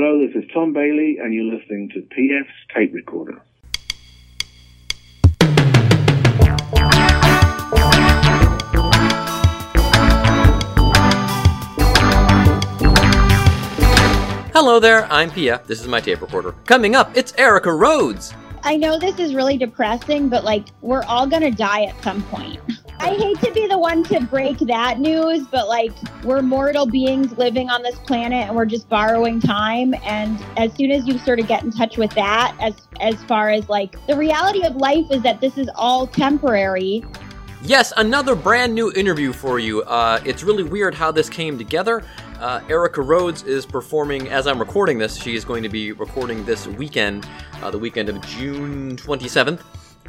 Hello, this is Tom Bailey, and you're listening to PF's Tape Recorder. Hello there, I'm PF. This is my tape recorder. Coming up, it's Erica Rhodes. I know this is really depressing, but like we're all gonna die at some point. I hate to be the one to break that news, but like we're mortal beings living on this planet and we're just borrowing time. And as soon as you sort of get in touch with that, as as far as like the reality of life is that this is all temporary. Yes, another brand new interview for you. Uh, it's really weird how this came together. Uh, Erica Rhodes is performing as I'm recording this. She is going to be recording this weekend, uh, the weekend of June 27th.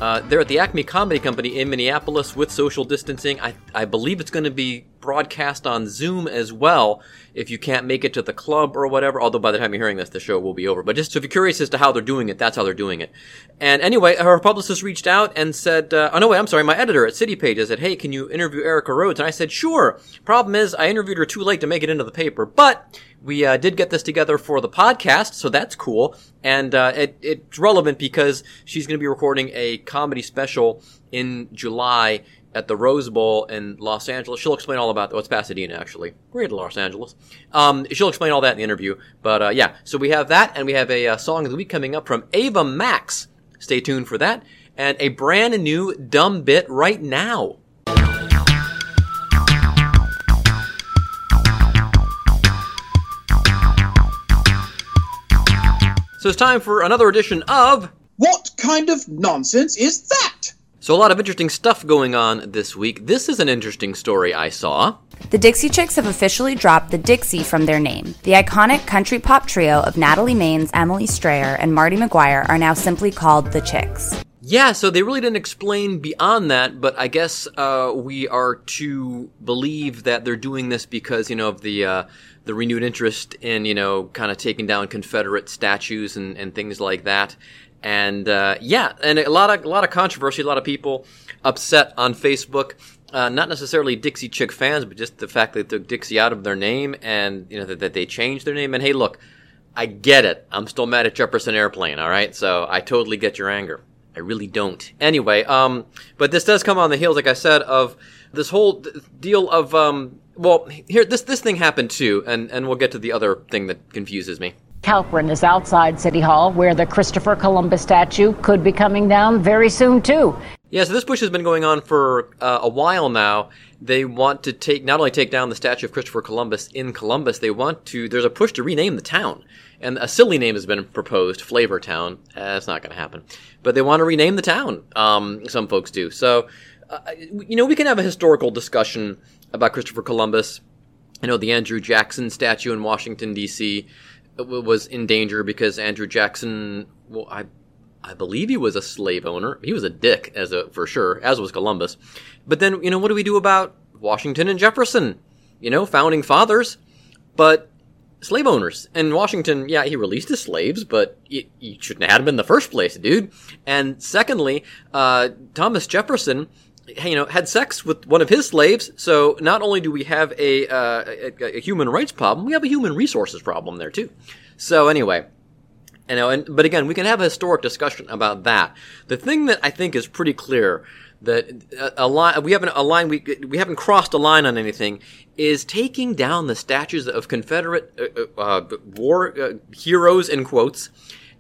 Uh, they're at the Acme Comedy Company in Minneapolis with social distancing. I, I believe it's going to be broadcast on Zoom as well if you can't make it to the club or whatever. Although by the time you're hearing this, the show will be over. But just so if you're curious as to how they're doing it, that's how they're doing it. And anyway, her publicist reached out and said, uh, "Oh no, wait, I'm sorry. My editor at City Pages said, hey, can you interview Erica Rhodes?" And I said, "Sure." Problem is, I interviewed her too late to make it into the paper, but we uh, did get this together for the podcast, so that's cool. And uh, it, it's relevant because she's going to be recording a comedy special in July at the Rose Bowl in Los Angeles. She'll explain all about. Oh, it's Pasadena actually. Great Los Angeles. Um, she'll explain all that in the interview. But uh, yeah, so we have that, and we have a uh, song of the week coming up from Ava Max. Stay tuned for that, and a brand new dumb bit right now. So it's time for another edition of What kind of nonsense is that? So, a lot of interesting stuff going on this week. This is an interesting story I saw. The Dixie Chicks have officially dropped the Dixie from their name. The iconic country pop trio of Natalie Maines, Emily Strayer, and Martie Maguire are now simply called the Chicks. Yeah, so they really didn't explain beyond that, but I guess uh, we are to believe that they're doing this because, you know, of the. Uh, the renewed interest in, you know, kind of taking down Confederate statues and, and things like that. And uh, yeah, and a lot of a lot of controversy, a lot of people upset on Facebook. Uh, not necessarily Dixie Chick fans, but just the fact that they took Dixie out of their name, and you know that, that they changed their name. And hey, look, I get it. I'm still mad at Jefferson Airplane. All right, so I totally get your anger. I really don't. Anyway, um, but this does come on the heels, like I said, of this whole deal of um, well, here this this thing happened too, and and we'll get to the other thing that confuses me. Calprin is outside City Hall, where the Christopher Columbus statue could be coming down very soon too. Yeah, so this push has been going on for uh, a while now. They want to take not only take down the statue of Christopher Columbus in Columbus, they want to. There's a push to rename the town, and a silly name has been proposed, Flavor Town. That's not going to happen, but they want to rename the town. Um, some folks do. So, uh, you know, we can have a historical discussion about Christopher Columbus. I know the Andrew Jackson statue in Washington D.C. was in danger because Andrew Jackson, well, I, I believe he was a slave owner. He was a dick, as a for sure, as was Columbus. But then, you know, what do we do about Washington and Jefferson? You know, founding fathers, but slave owners. And Washington, yeah, he released his slaves, but you, shouldn't have had them in the first place, dude. And secondly, uh, Thomas Jefferson you know, had sex with one of his slaves. So not only do we have a, uh, a, a, human rights problem, we have a human resources problem there too. So anyway, you know, and but again, we can have a historic discussion about that. The thing that I think is pretty clear that a, a line we haven't a line we we haven't crossed a line on anything is taking down the statues of Confederate uh, uh, war uh, heroes in quotes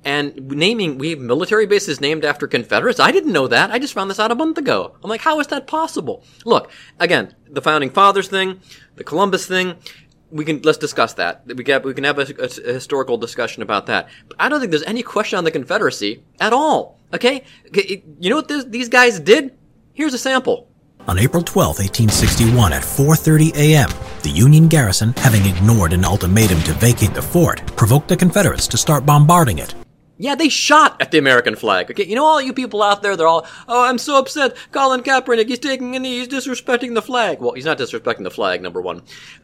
and naming we have military bases named after Confederates. I didn't know that. I just found this out a month ago. I'm like, how is that possible? Look, again, the founding fathers thing, the Columbus thing. We can let's discuss that. We can we can have a, a, a historical discussion about that. But I don't think there's any question on the Confederacy at all. Okay, you know what this, these guys did? Here's a sample. On April 12, 1861, at 4:30 a.m., the Union garrison, having ignored an ultimatum to vacate the fort, provoked the Confederates to start bombarding it. Yeah, they shot at the American flag. Okay, you know all you people out there, they're all, oh, I'm so upset. Colin Kaepernick, he's taking a knee, he's disrespecting the flag. Well, he's not disrespecting the flag, number one.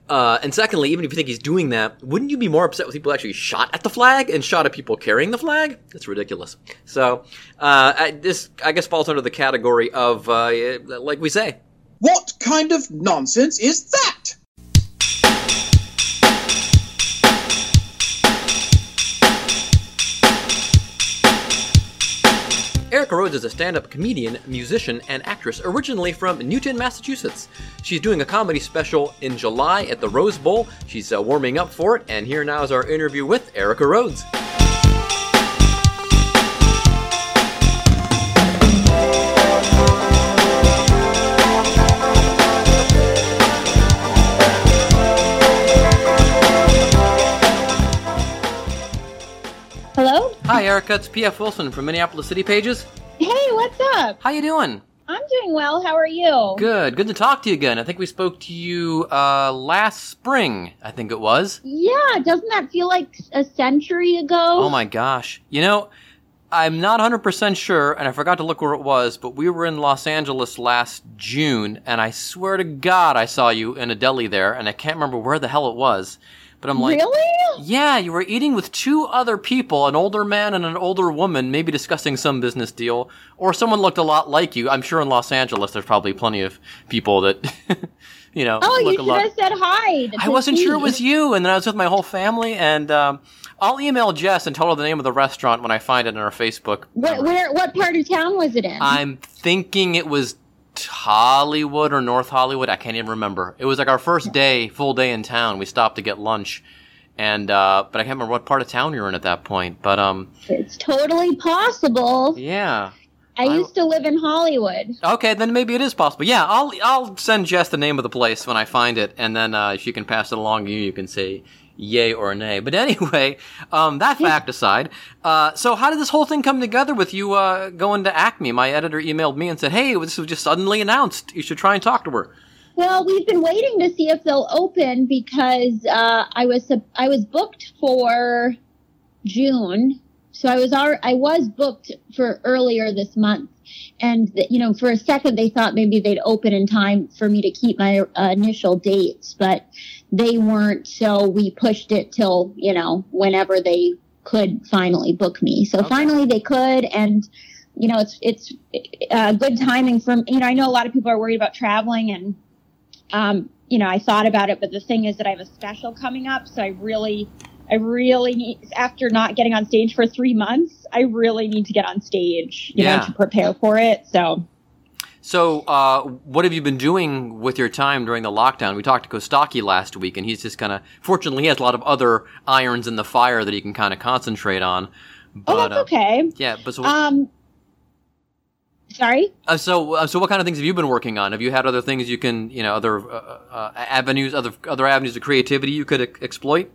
Uh, and secondly, even if you think he's doing that, wouldn't you be more upset with people actually shot at the flag and shot at people carrying the flag? That's ridiculous. So, uh, I, this, I guess, falls under the category of, uh, like we say. What kind of nonsense is that? Erica Rhodes is a stand up comedian, musician, and actress originally from Newton, Massachusetts. She's doing a comedy special in July at the Rose Bowl. She's uh, warming up for it, and here now is our interview with Erica Rhodes. Hi, Erica. It's P.F. Wilson from Minneapolis City Pages. Hey, what's up? How you doing? I'm doing well. How are you? Good. Good to talk to you again. I think we spoke to you uh, last spring. I think it was. Yeah, doesn't that feel like a century ago? Oh my gosh. You know, I'm not 100% sure, and I forgot to look where it was, but we were in Los Angeles last June, and I swear to God I saw you in a deli there, and I can't remember where the hell it was. But I'm like, really? yeah, you were eating with two other people, an older man and an older woman, maybe discussing some business deal, or someone looked a lot like you. I'm sure in Los Angeles there's probably plenty of people that, you know, Oh, you should lot. have said hi. to I wasn't sure it was you, and then I was with my whole family, and um, I'll email Jess and tell her the name of the restaurant when I find it on her Facebook. What, where? What part of town was it in? I'm thinking it was Hollywood or North Hollywood. I can't even remember. It was like our first day, full day in town. We stopped to get lunch, and uh, but I can't remember what part of town you were in at that point. But um, it's totally possible. yeah. I I- used to live in Hollywood. Okay, then maybe it is possible. Yeah, I'll I'll send Jess the name of the place when I find it, and then uh, she can pass it along to you. You can say yay or nay. But anyway, um, that fact aside, uh, so how did this whole thing come together with you uh, going to Acme? My editor emailed me and said, "Hey, this was just suddenly announced. You should try and talk to her." Well, we've been waiting to see if they'll open because uh, I was I was booked for June, so I was al- I was booked for earlier this month, and you know for a second they thought maybe they'd open in time for me to keep my uh, initial dates, but they weren't. So we pushed it till you know whenever they could finally book me. So Okay. finally they could, and you know it's it's uh, good timing from you know I know a lot of people are worried about traveling and um, you know, I thought about it, but the thing is that I have a special coming up, so I really, I really need, after not getting on stage for three months, I really need to get on stage, you Yeah. know, to prepare for it. So, So, uh, what have you been doing with your time during the lockdown? We talked to Kostaki last week, and he's just kind of. Fortunately, he has a lot of other irons in the fire that he can kind of concentrate on. But, oh, that's uh, okay. Yeah, but so. Um, sorry. Uh, so, uh, so what kind of things have you been working on? Have you had other things you can, you know, other uh, uh, avenues, other other avenues of creativity you could e- exploit?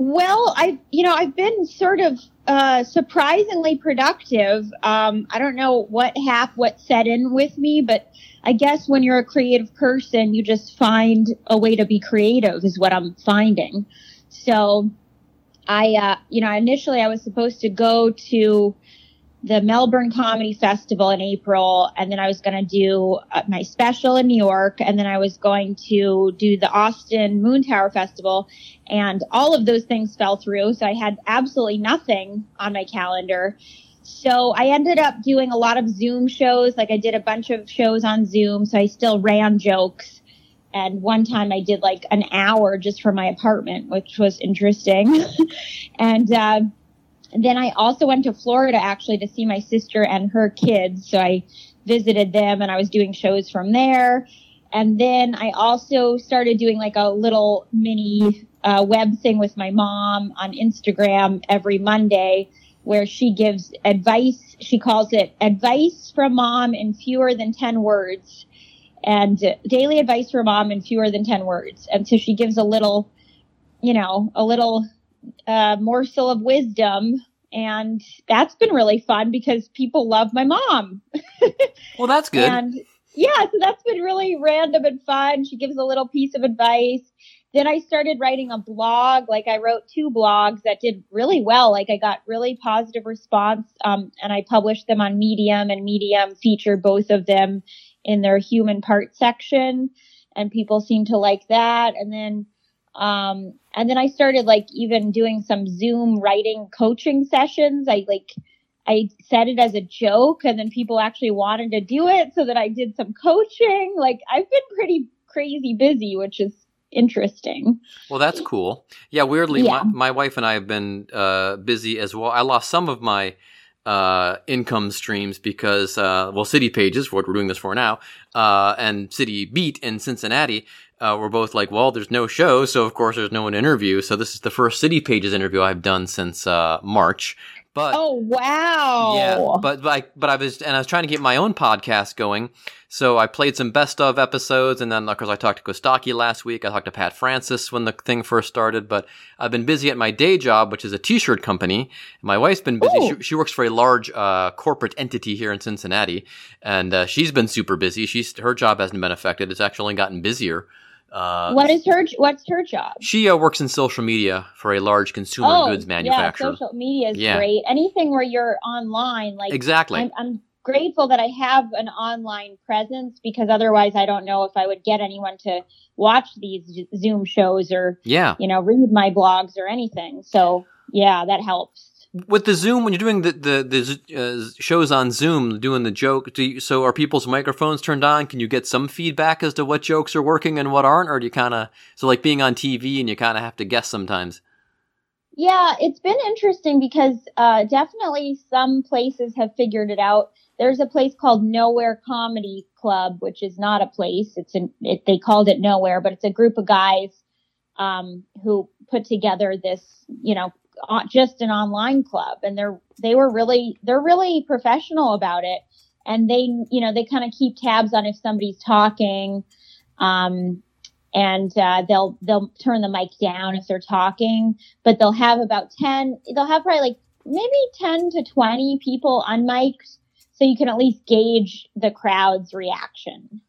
Well, I, you know, I've been sort of uh, surprisingly productive. Um, I don't know what half what set in with me, but I guess when you're a creative person, you just find a way to be creative, is what I'm finding. So, I, uh, you know, initially I was supposed to go to the Melbourne Comedy Festival in April, and then I was going to do uh, my special in New York, and then I was going to do the Austin Moontower Festival and all of those things fell through. So I had absolutely nothing on my calendar. So I ended up doing a lot of Zoom shows. Like I did a bunch of shows on Zoom. So I still ran jokes. And one time I did like an hour just from my apartment, which was interesting. and, uh, then I also went to Florida actually to see my sister and her kids. So I visited them and I was doing shows from there. And then I also started doing like a little mini uh, web thing with my mom on Instagram every Monday where she gives advice. She calls it advice from mom in fewer than 10 words and uh, daily advice from mom in fewer than 10 words. And so she gives a little, you know, a little uh, morsel of wisdom. And that's been really fun because people love my mom. Well, that's good. And yeah, so that's been really random and fun. She gives a little piece of advice. Then I started writing a blog. Like I wrote two blogs that did really well. Like I got really positive response. Um, and I published them on Medium and Medium featured both of them in their human part section. And people seem to like that. And then, um, and then I started like even doing some Zoom writing coaching sessions. I like, I said it as a joke and then people actually wanted to do it so that I did some coaching. Like I've been pretty crazy busy, which is interesting. Well, that's cool. Yeah, weirdly, Yeah. My, my wife and I have been uh, busy as well. I lost some of my uh, income streams because, uh, well, City Pages, what we're doing this for now, uh, and City Beat in Cincinnati, uh, were both like, well, there's no show, so of course there's no one to interview. So this is the first City Pages interview I've done since uh, March. But Oh wow. yeah, but but I, but I was and I was trying to get my own podcast going. So I played some best of episodes, and then of course I talked to Kostaki last week. I talked to Pat Francis when the thing first started. But I've been busy at my day job, which is a T-shirt company. My wife's been busy. She, she works for a large uh, corporate entity here in Cincinnati, and uh, she's been super busy. She's her job hasn't been affected. It's actually gotten busier. Uh, what is her what's her job? she uh, works in social media for a large consumer oh, goods manufacturer. Yeah, social media is Yeah. great. Anything where you're online, like exactly. I'm, I'm grateful that I have an online presence because otherwise I don't know if I would get anyone to watch these Zoom shows or yeah. you know read my blogs or anything. So yeah, that helps. With the Zoom when you're doing the the, the uh, shows on Zoom, doing the joke. Do you, so are people's microphones turned on? Can you get some feedback as to what jokes are working and what aren't, or do you kind of so like being on TV and you kind of have to guess sometimes? Yeah, it's been interesting because uh, definitely some places have figured it out. There's a place called Nowhere Comedy Club, which is not a place. It's an it, they called it Nowhere, but it's a group of guys um, who put together this, you know, just an online club, and they're they were really they're really professional about it, and they you know they kind of keep tabs on if somebody's talking. Um, and uh, they'll they'll turn the mic down if they're talking, but they'll have about ten. They'll have probably like maybe ten to twenty people unmiked, so you can at least gauge the crowd's reaction.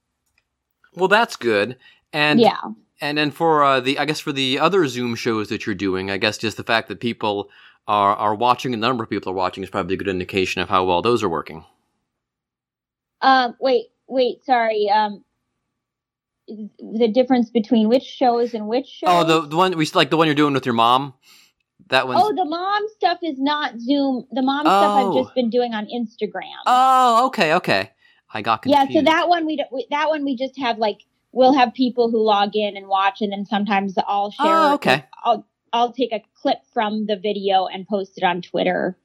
Well, that's good. And yeah, and then for uh, the I guess for the other Zoom shows that you're doing, I guess just the fact that people are are watching, and the number of people are watching is probably a good indication of how well those are working. Um, wait, wait, sorry. Um, the difference between which shows and which shows? Oh, the the one we like the one you're doing with your mom. That one. Oh, the mom stuff is not Zoom. The mom stuff I've Oh. just been doing on Instagram. Oh, okay, okay. I got confused. yeah, so that one we, we that one we just have like we'll have people who log in and watch, and then sometimes I'll share. Oh, okay. I'll I'll take a clip from the video and post it on Twitter.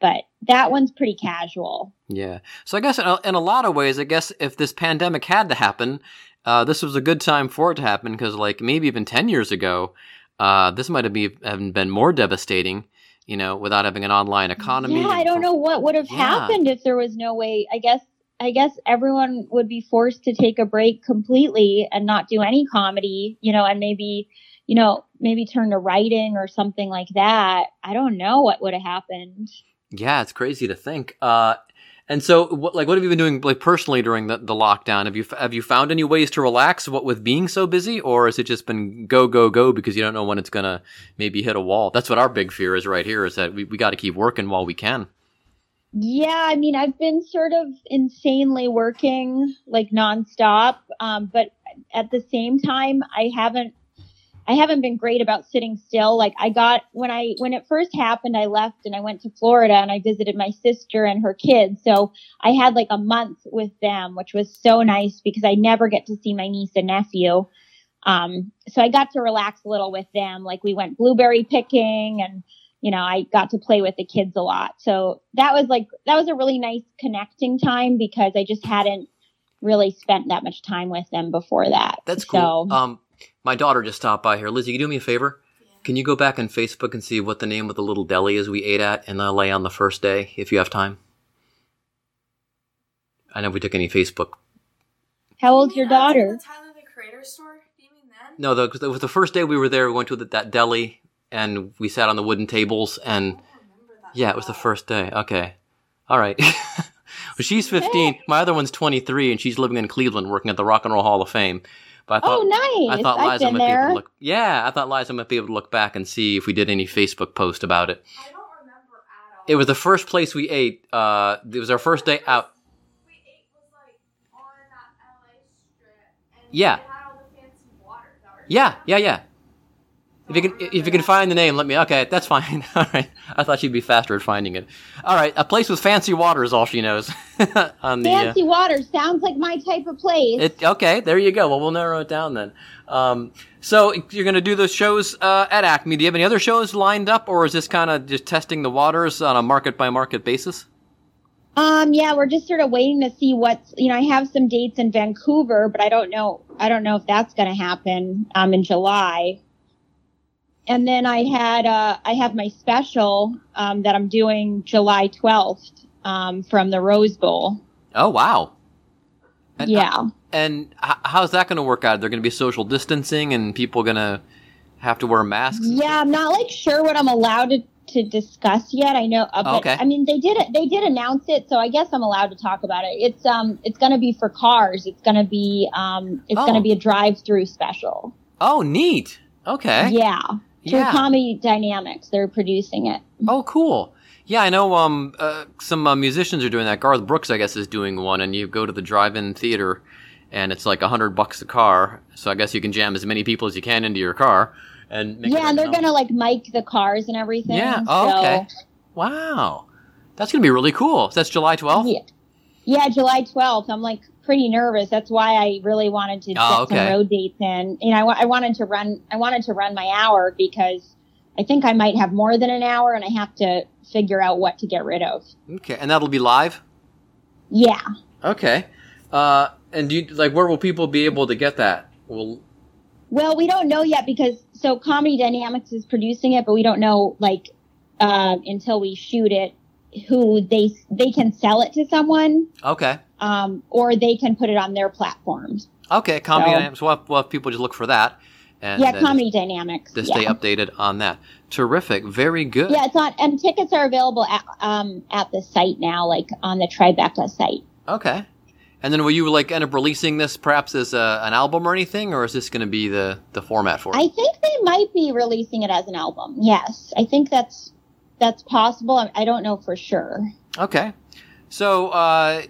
But that one's pretty casual. Yeah. So I guess in a, in a lot of ways, I guess if this pandemic had to happen, uh, this was a good time for it to happen because, like, maybe even 10 years ago, uh, this might have been, have been more devastating, you know, without having an online economy. Yeah, I don't know what would have Yeah. happened if there was no way. I guess I guess everyone would be forced to take a break completely and not do any comedy, you know, and maybe you know, maybe turn to writing or something like that. I don't know what would have happened. Yeah, it's crazy to think. Uh, and so, what, like, what have you been doing, like, personally during the, the lockdown? Have you have you found any ways to relax? What with being so busy, or has it just been go go go because you don't know when it's gonna maybe hit a wall? That's what our big fear is right here. Is that we, we got to keep working while we can. Yeah, I mean, I've been sort of insanely working like nonstop, um, but at the same time, I haven't, I haven't been great about sitting still. Like I got when I when it first happened, I left and I went to Florida and I visited my sister and her kids. So I had like a month with them, which was so nice because I never get to see my niece and nephew. Um, so I got to relax a little with them. Like we went blueberry picking and you know, I got to play with the kids a lot. So that was like, that was a really nice connecting time because I just hadn't really spent that much time with them before that. That's cool. So, Um, my daughter just stopped by here. Lizzie, can you do me a favor? Can you go back on Facebook and see what the name of the little deli is we ate at in LA on the first day, if you have time? I know we took any Facebook. how old's your daughter? The Tyler the Creator store? Do you mean then? No, the, 'cause it was the first day we were there. We went to the, that deli and we sat on the wooden tables and yeah, it was the first day. Okay, all right. well, she's fifteen. My other one's twenty three, and she's living in Cleveland, working at the Rock and Roll Hall of Fame. But I thought, oh, nice. I thought Liza might be able to look. Yeah, I thought Liza might be able to look back and see if we did any Facebook post about it. I don't remember at all. It was the first place we ate. Uh, it was our first day out. we ate was like on that LA strip and Yeah. it had all the fancy water Yeah, yeah, yeah. If you can, if you can find the name, let me. Okay, that's fine. All right. I thought she'd be faster at finding it. All right, a place with fancy water is all she knows. On the uh, Fancy water sounds like my type of place. it. Okay, there you go. Well, we'll narrow it down then. Um, so you're going to do those shows uh, at Acme. Do you have any other shows lined up, or is this kind of just testing the waters on a market by market basis? Um, yeah, we're just sort of waiting to see what's, you know, I have some dates in Vancouver, but I don't know, I don't know if that's going to happen, um, in July. And then I had, uh, I have my special, um, that I'm doing July 12th, um, from the Rose Bowl. Oh wow. And, Yeah. And h- how's that going to work out? They're going to be social distancing, and people going to have to wear masks. Yeah, I'm not like sure what I'm allowed to, to discuss yet. I know, uh, but okay. I mean, they did it. They did announce it, so I guess I'm allowed to talk about it. It's um, it's going to be for cars. It's going to be um, it's Oh. going to be a drive-through special. Oh, neat. Okay. Yeah, through Yeah. Comedy Dynamics, they're producing it. Oh, cool. Yeah, I know. Um, uh, some uh, musicians are doing that. Garth Brooks, I guess, is doing one, and you go to the drive-in theater, and it's like a hundred bucks a car. So I guess you can jam as many people as you can into your car, and make it yeah, and they're a- going to like mic the cars and everything. Yeah. Oh, so- okay. Wow, that's gonna be really cool. So that's July twelfth. Yeah. Yeah, July 12th. I'm like pretty nervous. That's why I really wanted to Oh, get okay. some road dates in. You know, I, I wanted to run, I wanted to run my hour because I think I might have more than an hour and I have to figure out what to get rid of. Okay, and that'll be live. Yeah. Okay. Uh, and do you like where will people be able to get that? Well, Well, we don't know yet because so Comedy Dynamics is producing it, but we don't know like uh, until we shoot it who they they can sell it to someone okay. um, or they can put it on their platforms. Okay, comedy So- dynamics. We'll have, we'll have people just look for that. And yeah, Comedy Dynamics. To yeah. stay updated on that. Terrific. Very good. Yeah, it's on, and tickets are available at um at the site now, like on the Tribeca site. Okay. And then will you like end up releasing this perhaps as a, an album or anything, or is this going to be the the format for it? I think they might be releasing it as an album. Yes, I think that's that's possible. I, I don't know for sure. okay. So, uh,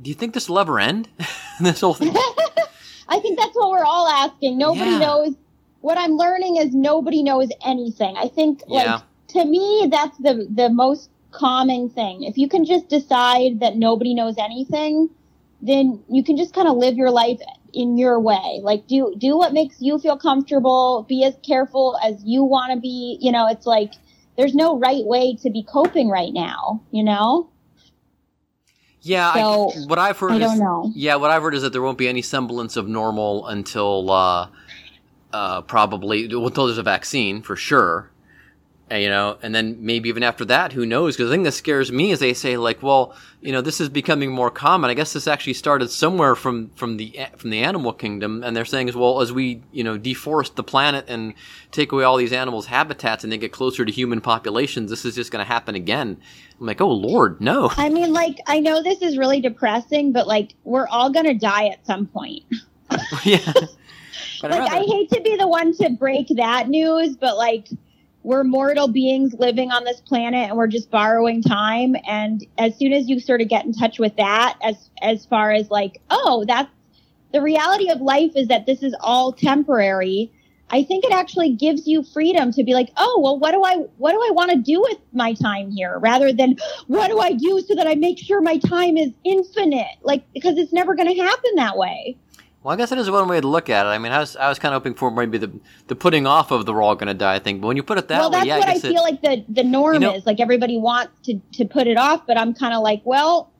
do you think this will ever end? this whole thing. I think that's what we're all asking. Nobody Yeah. knows. What I'm learning is nobody knows anything. I think, like, Yeah. to me, that's the the most calming thing. If you can just decide that nobody knows anything, then you can just kind of live your life in your way. Like, do do what makes you feel comfortable. Be as careful as you want to be. You know, it's like there's no right way to be coping right now. You know. Yeah, So, I, what I've heard I is don't know. yeah, what I've heard is that there won't be any semblance of normal until uh, uh, probably until there's a vaccine for sure. Uh, you know, and then maybe even after that, who knows? Because the thing that scares me is they say like, well, you know, this is becoming more common. I guess this actually started somewhere from from the from the animal kingdom, and they're saying as well as we you know deforest the planet and take away all these animals' habitats, and they get closer to human populations, this is just going to happen again. I'm like, oh Lord, no. I mean, like, I know this is really depressing, but like, we're all gonna die at some point. yeah. Like, I hate to be the one to break that news, but like, we're mortal beings living on this planet and we're just borrowing time. And as soon as you sort of get in touch with that, as, as far as like, oh, that's the reality of life is that this is all temporary. I think it actually gives you freedom to be like, oh, well, what do I, what do I want to do with my time here rather than what do I do so that I make sure my time is infinite? Like, because it's never going to happen that way. Well, I guess that is one way to look at it. I mean, I was I was kind of hoping for maybe the the putting off of the we're all going to die thing. But when you put it that way. well, way, that's yeah, what I I, it, feel like the the norm You know- is. Like everybody wants to to put it off, but I'm kind of like, well,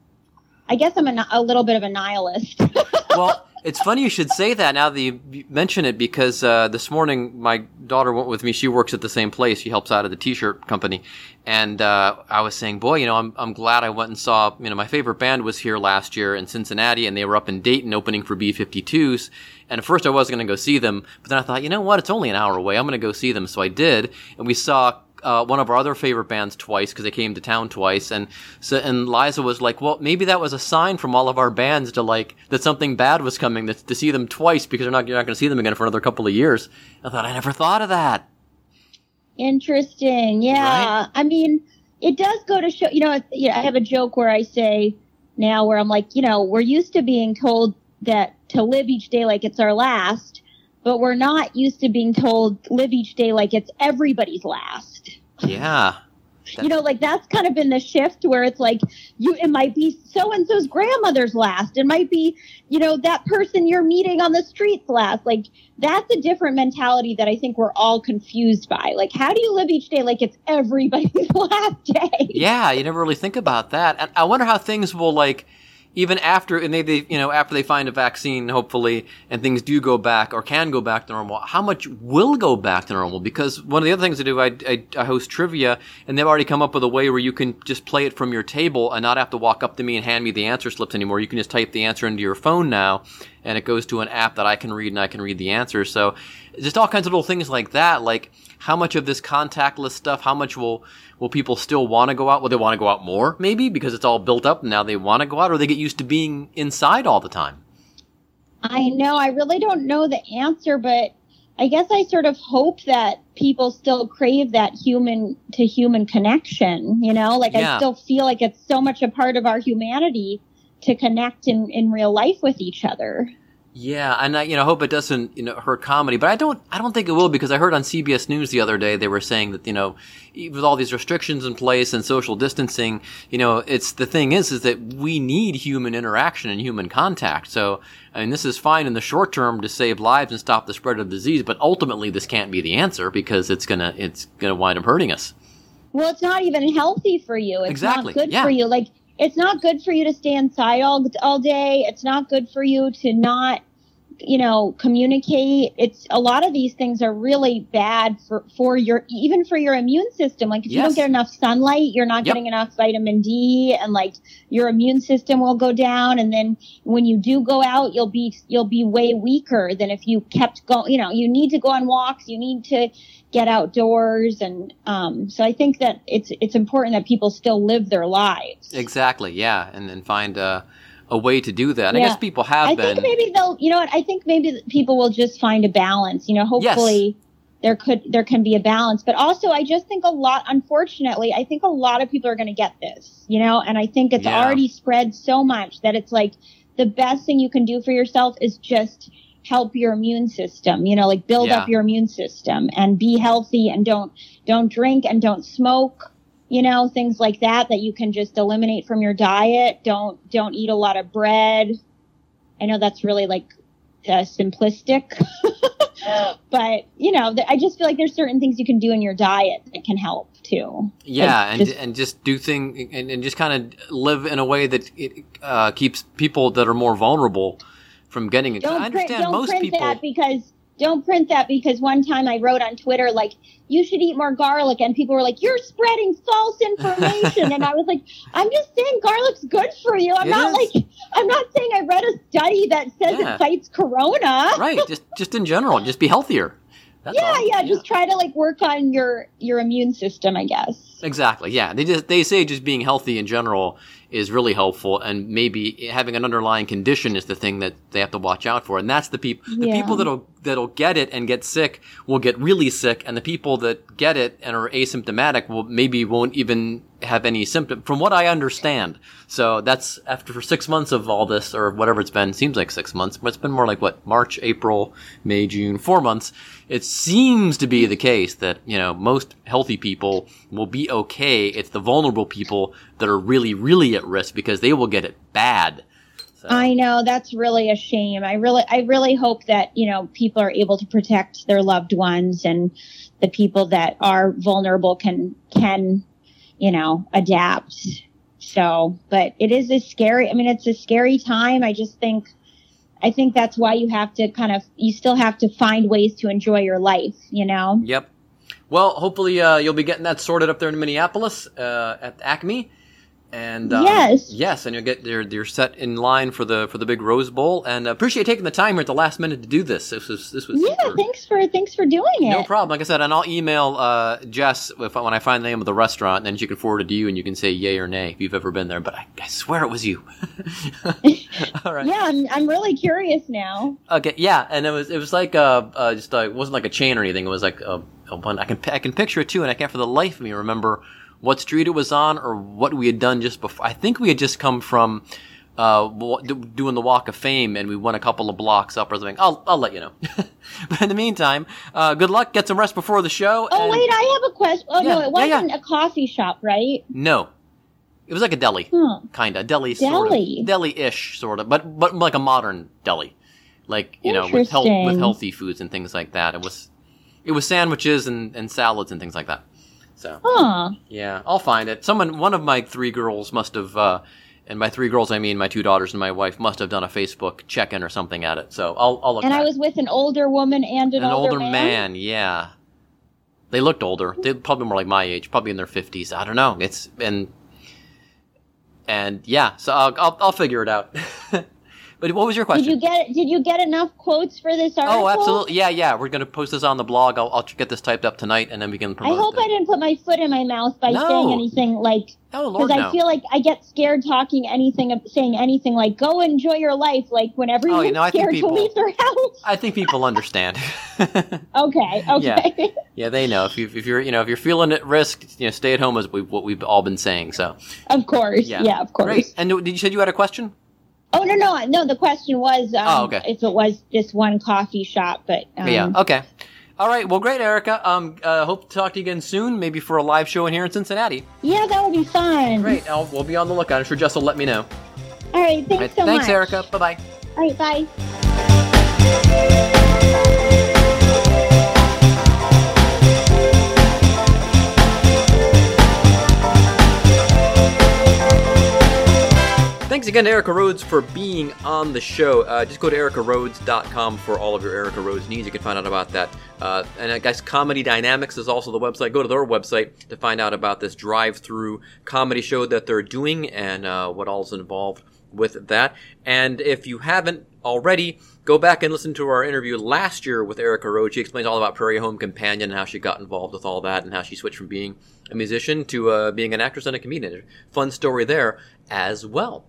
I guess I'm a, a little bit of a nihilist. well, it's funny you should say that now that you mention it because uh, this morning my daughter went with me. She works at the same place. She helps out at the t-shirt company, and uh, I was saying, boy, you know, I'm I'm glad I went and saw. You know, my favorite band was here last year in Cincinnati, and they were up in Dayton opening for B52s. And at first, I was going to go see them, but then I thought, you know what? It's only an hour away. I'm going to go see them. So I did, and we saw uh, one of our other favorite bands twice because they came to town twice, and so and Liza was like, "Well, maybe that was a sign from all of our bands to like that something bad was coming to, to see them twice because they're not you're not going to see them again for another couple of years." I thought I never thought of that. Interesting. Yeah. I mean, it does go to show, you know, you know, I have a joke where I say now where I'm like, you know, we're used to being told that to live each day like it's our last, but we're not used to being told live each day like it's everybody's last. Yeah, You know, like that's kind of been the shift where it's like you it might be so and so's grandmother's last. It might be, you know, that person you're meeting on the streets last. Like that's a different mentality that I think we're all confused by. Like how do you live each day like it's everybody's last day? Yeah, you never really think about that. And I wonder how things will like even after and they, they you know after they find a vaccine hopefully and things do go back or can go back to normal how much will go back to normal? Because one of the other things i do i, I, I host trivia and they've already come up with a way where you can just play it from your table and not have to walk up to me and hand me the answer slips anymore. You can just type the answer into your phone now and it goes to an app that i can read and i can read the answer. So just all kinds of little things like that like how much of this contactless stuff how much will will people still want to go out will they want to go out more maybe because it's all built up and now they want to go out or they get used to being inside all the time I know. I really don't know the answer, but I guess I sort of hope that people still crave that human to human connection, you know? Like Yeah. I still feel like it's so much a part of our humanity to connect in, in real life with each other. Yeah, and I, you know, hope it doesn't, you know, hurt comedy, but I don't, I don't think it will because I heard on CBS News the other day they were saying that, you know, with all these restrictions in place and social distancing, you know, it's the thing is, is that we need human interaction and human contact. So, I mean, this is fine in the short term to save lives and stop the spread of disease, but ultimately this can't be the answer because it's gonna, it's gonna wind up hurting us. Well, it's not even healthy for you. It's Exactly, not good yeah. for you. Like it's not good for you to stay inside all all day. It's not good for you to not, you know, communicate. It's a lot of these things are really bad for for your even for your immune system. Like if you don't get enough sunlight, you're not Yep. getting enough vitamin D, and like your immune system will go down. And then when you do go out, you'll be you'll be way weaker than if you kept going. You know, you need to go on walks. You need to get outdoors and um, so i think that it's it's important that people still live their lives Exactly, yeah, and then find uh, a way to do that. And I guess people have i been. think maybe they'll you know what i think maybe people will just find a balance you know hopefully there could there can be a balance but also i just think a lot unfortunately i think a lot of people are going to get this you know and i think it's Yeah. already spread so much that it's like the best thing you can do for yourself is just help your immune system you know like build Yeah. up your immune system and be healthy and don't don't drink and don't smoke you know things like that that you can just eliminate from your diet. Don't don't eat a lot of bread. I know that's really like uh, simplistic but you know th- i just feel like there's certain things you can do in your diet that can help too. Yeah, Like, and just- and just do thing and, and just kind of live in a way that it uh, keeps people that are more vulnerable from getting it. I print, understand don't most print people. that because don't print that because one time I wrote on Twitter like you should eat more garlic and people were like you're spreading false information and I was like I'm just saying garlic's good for you I'm It not is. like I'm not saying I read a study that says Yeah. it fights corona right, just just in general, just be healthier. That's yeah, all. yeah just try to like work on your your immune system I guess Exactly. Yeah, they just they say just being healthy in general is really helpful, and maybe having an underlying condition is the thing that they have to watch out for, and that's the people the Yeah. people that'll that'll get it and get sick will get really sick, and the people that get it and are asymptomatic will maybe won't even have any symptom, from what I understand. So that's after six months of all this, or whatever it's been. Seems like six months, but it's been more like what March, April, May, June, four months. It seems to be the case that you know most healthy people will be okay. It's the vulnerable people that are really, really at risk because they will get it bad. So, I know that's really a shame. I really, I really hope that you know people are able to protect their loved ones and the people that are vulnerable can can, you know, adapt. So, but it is a scary. I mean, it's a scary time. I just think, I think that's why you have to kind of, you still have to find ways to enjoy your life. You know. Yep. Well, hopefully uh, you'll be getting that sorted up there in Minneapolis uh, at Acme, and um, Yes. yes, and you'll get you're, you're set in line for the for the big Rose Bowl, and uh, appreciate taking the time here at the last minute to do this. This was this was Yeah. super. Thanks for thanks for doing it. No problem. Like I said, and I'll email uh, Jess if, when I find the name of the restaurant, and then she can forward it to you, and you can say yay or nay if you've ever been there. But I, I swear it was you. All right. Yeah, I'm I'm really curious now. Okay, yeah, and it was it was like uh, uh just uh, it wasn't like a chain or anything. It was like a, a one. I can I can picture it too, and I can't for the life of me remember what street it was on or what we had done just before. I think we had just come from uh, doing the Walk of Fame, and we went a couple of blocks up or something. I'll I'll let you know. but in the meantime, uh, good luck. Get some rest before the show. Oh wait, I have a question. Oh Yeah, no, it yeah, yeah. wasn't a coffee shop, right? No, it was like a deli, Huh. kind of deli, sort Deli. of deli-ish, sort of, but but like a modern deli, like you know, with health with healthy foods and things like that. It was it was sandwiches and, and salads and things like that. So Huh. yeah, I'll find it. Someone, one of my three girls must have, uh, and by three girls I mean my two daughters and my wife must have done a Facebook check-in or something at it. So I'll I'll look. And I was with an older woman and an, an older, older man. Yeah, they looked older. They probably more like my age, probably in their fifties. I don't know. It's and and yeah. So I'll I'll, I'll figure it out. but what was your question? Did you get did you get enough quotes for this oh, article? Oh, absolutely. Yeah, yeah. We're gonna post this on the blog. I'll, I'll get this typed up tonight, and then we can I promote. hope it. I didn't put my foot in my mouth by No. saying anything like Oh Lord, because I no. feel like I get scared talking anything saying anything like go enjoy your life like when everyone's Oh, you know, I think scared people- to leave their house. I think people understand. Okay, okay. yeah, they know if you if you're you know if you're feeling at risk, you know, stay at home is what we've all been saying. So of course. yeah, Yeah, of course. Great. And did you said you had a question? Oh no, no, no. The question was um, Oh, okay. if it was just one coffee shop, but um, yeah. Okay. All right. Well, great, Erica. Um, uh, hope to talk to you again soon. Maybe for a live show in here in Cincinnati. yeah, that would be fun. Great. I'll, we'll be on the lookout. I'm sure Jess will let me know. All right, thanks All right, so thanks, much. Thanks, Erica. Bye bye. All right, bye. Thanks again to Erica Rhodes for being on the show. Uh, just go to ericarhodes.com for all of your Erica Rhodes needs. You can find out about that. Uh, and I guess Comedy Dynamics is also the website. Go to their website to find out about this drive-through comedy show that they're doing and uh, what all's involved with that. And if you haven't already, go back and listen to our interview last year with Erica Rhodes. She explains all about Prairie Home Companion and how she got involved with all that and how she switched from being a musician to uh, being an actress and a comedian. Fun story there as well.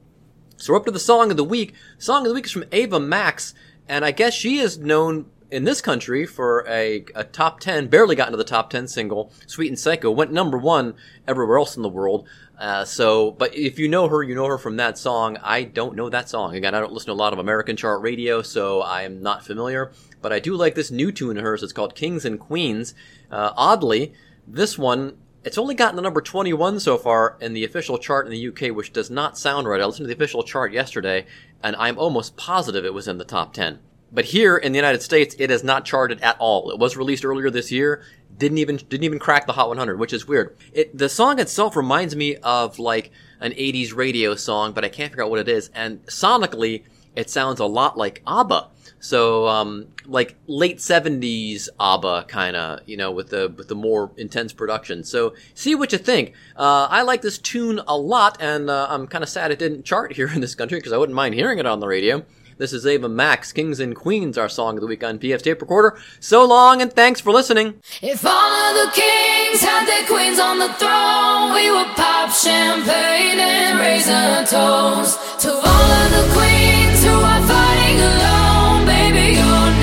So we're up to the song of the week. Song of the week is from Ava Max, and I guess she is known in this country for a, a top 10, barely got into the top 10 single, Sweet and Psycho, went number one everywhere else in the world. Uh, so, but if you know her, you know her from that song. I don't know that song. Again, I don't listen to a lot of American chart radio, so I am not familiar. But I do like this new tune of hers. It's called Kings and Queens. Uh, oddly, this one it's only gotten to number 21 so far in the official chart in the UK, which does not sound right. I listened to the official chart yesterday, and I'm almost positive it was in the top 10. But here in the United States, it is not charted at all. It was released earlier this year, didn't even didn't even crack the Hot 100, which is weird. It the song itself reminds me of like an 80s radio song, but I can't figure out what it is. And sonically, it sounds a lot like ABBA. So, um, like late '70s ABBA kind of, you know, with the with the more intense production. So, see what you think. Uh, I like this tune a lot, and uh, I'm kind of sad it didn't chart here in this country because I wouldn't mind hearing it on the radio. This is Ava Max, Kings and Queens, our song of the week on PF Tape Recorder. So long, and thanks for listening. If all of the kings had their queens on the throne, we would pop champagne and raise a toast to all baby, you're